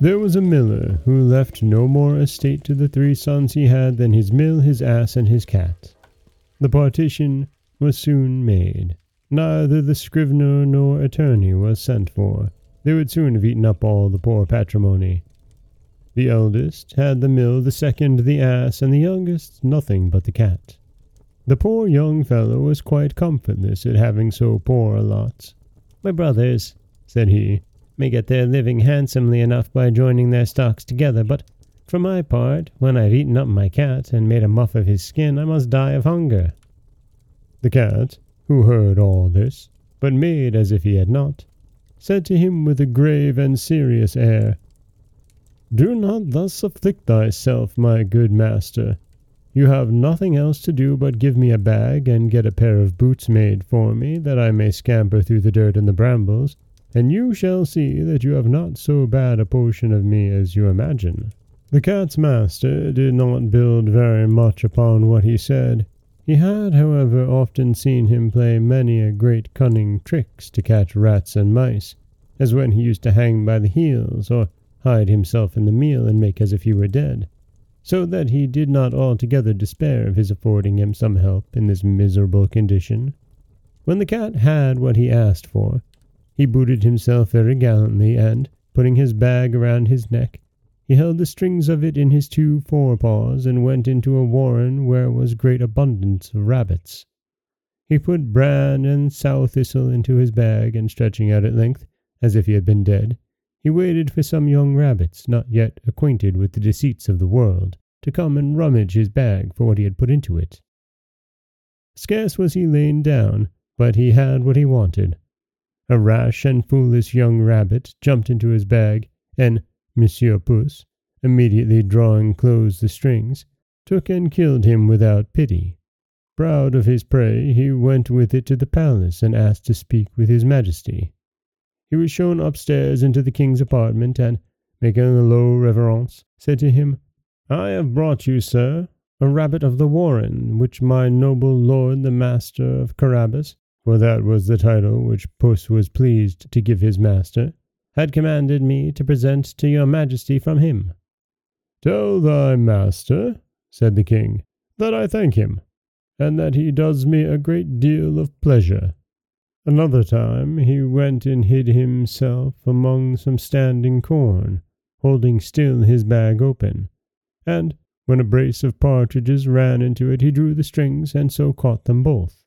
There was a miller who left no more estate to the three sons he had than his mill, his ass, and his cat. The partition was soon made. Neither the scrivener nor attorney was sent for. They would soon have eaten up all the poor patrimony. The eldest had the mill, the second the ass, and the youngest nothing but the cat. The poor young fellow was quite comfortless at having so poor a lot. My brothers, said he, may get their living handsomely enough by joining their stocks together, but for my part, when I've eaten up my cat and made a muff of his skin, I must die of hunger. The cat, who heard all this, but made as if he had not, said to him with a grave and serious air, Do not thus afflict thyself, my good master. You have nothing else to do but give me a bag and get a pair of boots made for me, that I may scamper through the dirt and the brambles, and you shall see that you have not so bad a portion of me as you imagine. The cat's master did not build very much upon what he said. He had, however, often seen him play many a great cunning tricks to catch rats and mice, as when he used to hang by the heels, or hide himself in the meal and make as if he were dead, so that he did not altogether despair of his affording him some help in this miserable condition. When the cat had what he asked for, he booted himself very gallantly, and, putting his bag around his neck, he held the strings of it in his two forepaws, and went into a warren where was great abundance of rabbits. He put bran and sow thistle into his bag, and stretching out at length, as if he had been dead, he waited for some young rabbits, not yet acquainted with the deceits of the world, to come and rummage his bag for what he had put into it. Scarce was he lain down, but he had what he wanted, a rash and foolish young rabbit jumped into his bag, and Monsieur Puss, immediately drawing close the strings, took and killed him without pity. Proud of his prey, he went with it to the palace and asked to speak with his majesty. He was shown upstairs into the king's apartment, and, making a low reverence, said to him, I have brought you, sir, a rabbit of the warren, which my noble lord the master of Carabas for that was the title which Puss was pleased to give his master, had commanded me to present to your majesty from him. Tell thy master, said the king, that I thank him, and that he does me a great deal of pleasure. Another time he went and hid himself among some standing corn, holding still his bag open, and when a brace of partridges ran into it, he drew the strings and so caught them both.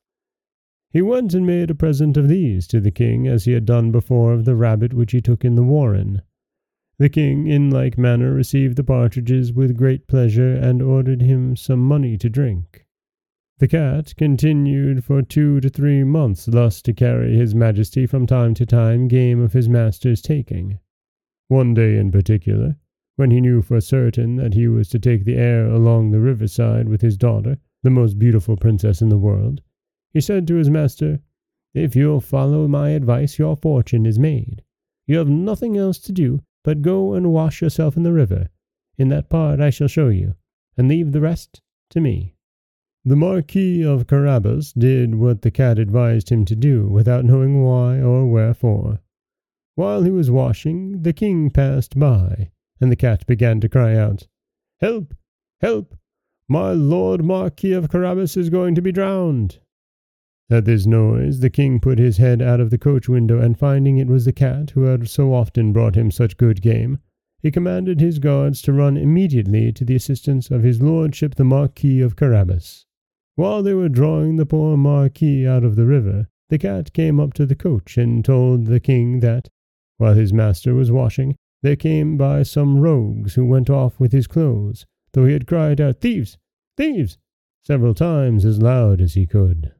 He went and made a present of these to the king, as he had done before of the rabbit which he took in the warren. The king in like manner received the partridges with great pleasure, and ordered him some money to drink. The cat continued for two to three months thus to carry his majesty from time to time game of his master's taking. One day in particular, when he knew for certain that he was to take the air along the riverside with his daughter, the most beautiful princess in the world, he said to his master, If you'll follow my advice, your fortune is made. You have nothing else to do but go and wash yourself in the river. In that part I shall show you, and leave the rest to me. The Marquis of Carabas did what the cat advised him to do, without knowing why or wherefore. While he was washing, the king passed by, and the cat began to cry out, Help! Help! My lord Marquis of Carabas is going to be drowned. At this noise, the king put his head out of the coach window, and finding it was the cat who had so often brought him such good game, he commanded his guards to run immediately to the assistance of his lordship the Marquis of Carabas. While they were drawing the poor Marquis out of the river, the cat came up to the coach and told the king that, while his master was washing, there came by some rogues who went off with his clothes, though he had cried out, Thieves! Thieves! several times as loud as he could.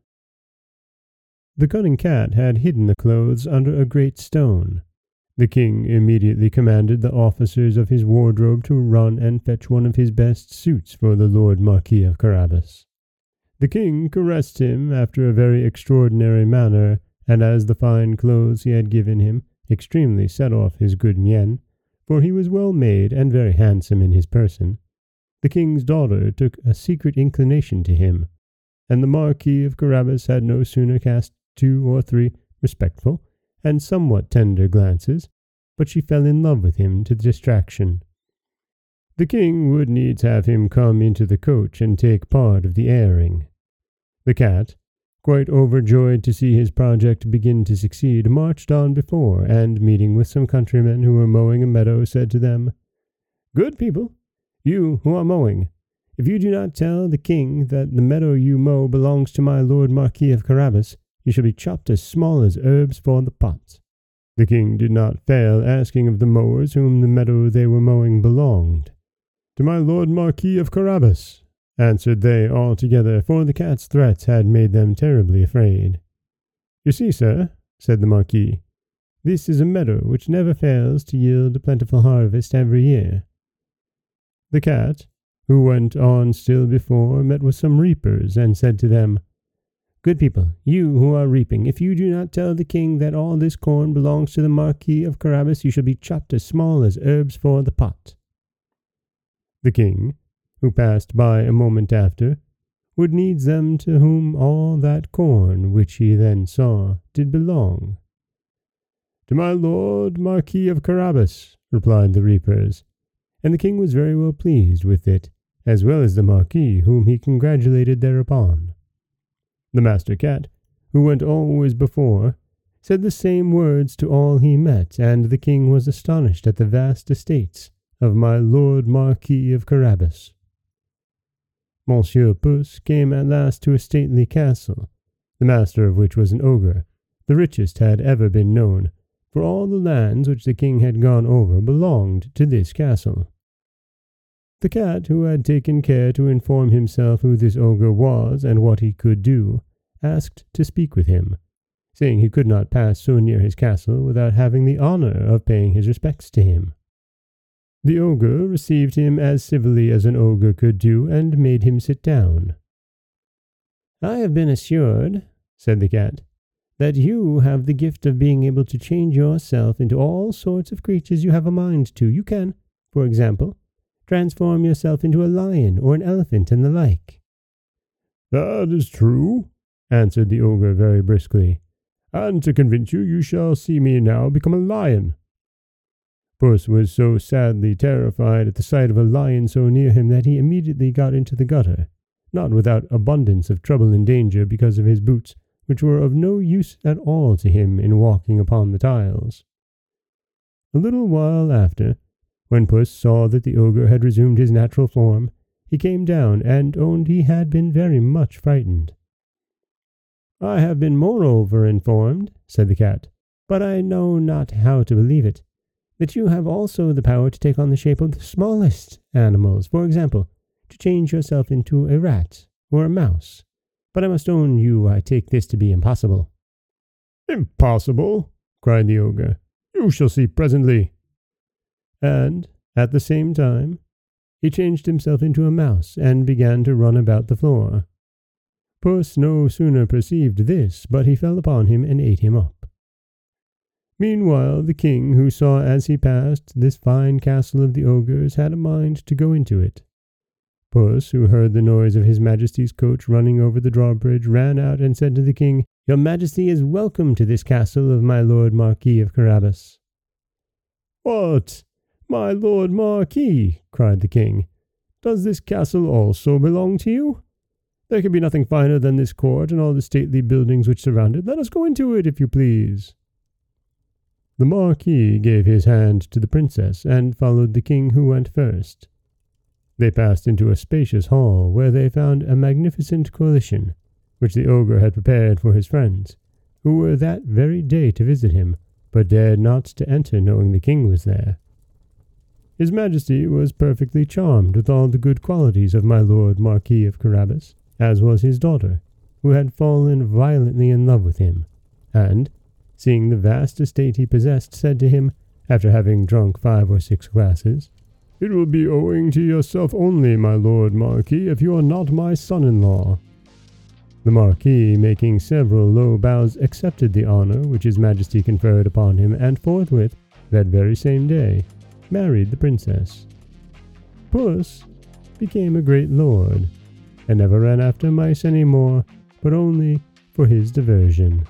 The cunning cat had hidden the clothes under a great stone. The king immediately commanded the officers of his wardrobe to run and fetch one of his best suits for the Lord Marquis of Carabas. The king caressed him after a very extraordinary manner, and as the fine clothes he had given him extremely set off his good mien, for he was well made and very handsome in his person, the king's daughter took a secret inclination to him, and the Marquis of Carabas had no sooner cast two or three respectful and somewhat tender glances but she fell in love with him to distraction. The king would needs have him come into the coach and take part of the airing. The cat, quite overjoyed to see his project begin to succeed, marched on before, and meeting with some countrymen who were mowing a meadow, said to them, Good people, you who are mowing, if you do not tell the king that the meadow you mow belongs to my lord Marquis of Carabas, you shall be chopped as small as herbs for the pot. The king did not fail asking of the mowers whom the meadow they were mowing belonged. To my lord Marquis of Carabas, answered they all together, for the cat's threats had made them terribly afraid. You see, sir, said the Marquis, this is a meadow which never fails to yield a plentiful harvest every year. The cat, who went on still before, met with some reapers, and said to them, Good people, you who are reaping, if you do not tell the king that all this corn belongs to the Marquis of Carabas, you shall be chopped as small as herbs for the pot. The king, who passed by a moment after, would needs them to whom all that corn which he then saw did belong. To my lord Marquis of Carabas, replied the reapers, and the king was very well pleased with it, as well as the Marquis, whom he congratulated thereupon. The master cat, who went always before, said the same words to all he met, and the king was astonished at the vast estates of my lord Marquis of Carabas. Monsieur Puss came at last to a stately castle, the master of which was an ogre, the richest had ever been known, for all the lands which the king had gone over belonged to this castle. The cat, who had taken care to inform himself who this ogre was and what he could do, asked to speak with him, saying he could not pass so near his castle without having the honour of paying his respects to him. The ogre received him as civilly as an ogre could do, and made him sit down. I have been assured, said the cat, that you have the gift of being able to change yourself into all sorts of creatures you have a mind to. You can, for example, transform yourself into a lion or an elephant and the like. That is true, answered the ogre very briskly, and to convince you, you shall see me now become a lion. Puss was so sadly terrified at the sight of a lion so near him that he immediately got into the gutter, not without abundance of trouble and danger because of his boots, which were of no use at all to him in walking upon the tiles. A little while after, when Puss saw that the ogre had resumed his natural form, he came down and owned he had been very much frightened. I have been moreover informed, said the cat, but I know not how to believe it, that you have also the power to take on the shape of the smallest animals, for example, to change yourself into a rat or a mouse. But I must own you I take this to be impossible. Impossible, cried the ogre. You shall see presently and, at the same time, he changed himself into a mouse and began to run about the floor. Puss no sooner perceived this, but he fell upon him and ate him up. Meanwhile, the king, who saw as he passed this fine castle of the ogres, had a mind to go into it. Puss, who heard the noise of his majesty's coach running over the drawbridge, ran out and said to the king, Your majesty is welcome to this castle of my lord Marquis of Carabas. What? My lord Marquis, cried the king, does this castle also belong to you? There can be nothing finer than this court and all the stately buildings which surround it. Let us go into it, if you please. The Marquis gave his hand to the princess, and followed the king, who went first. They passed into a spacious hall, where they found a magnificent collation, which the ogre had prepared for his friends, who were that very day to visit him, but dared not to enter knowing the king was there. His Majesty was perfectly charmed with all the good qualities of my lord Marquis of Carabas, as was his daughter, who had fallen violently in love with him, and, seeing the vast estate he possessed, said to him, after having drunk five or six glasses, It will be owing to yourself only, my lord Marquis, if you are not my son-in-law. The Marquis, making several low bows, accepted the honour which his Majesty conferred upon him, and forthwith, that very same day, married the princess. Puss became a great lord, and never ran after mice any more, but only for his diversion.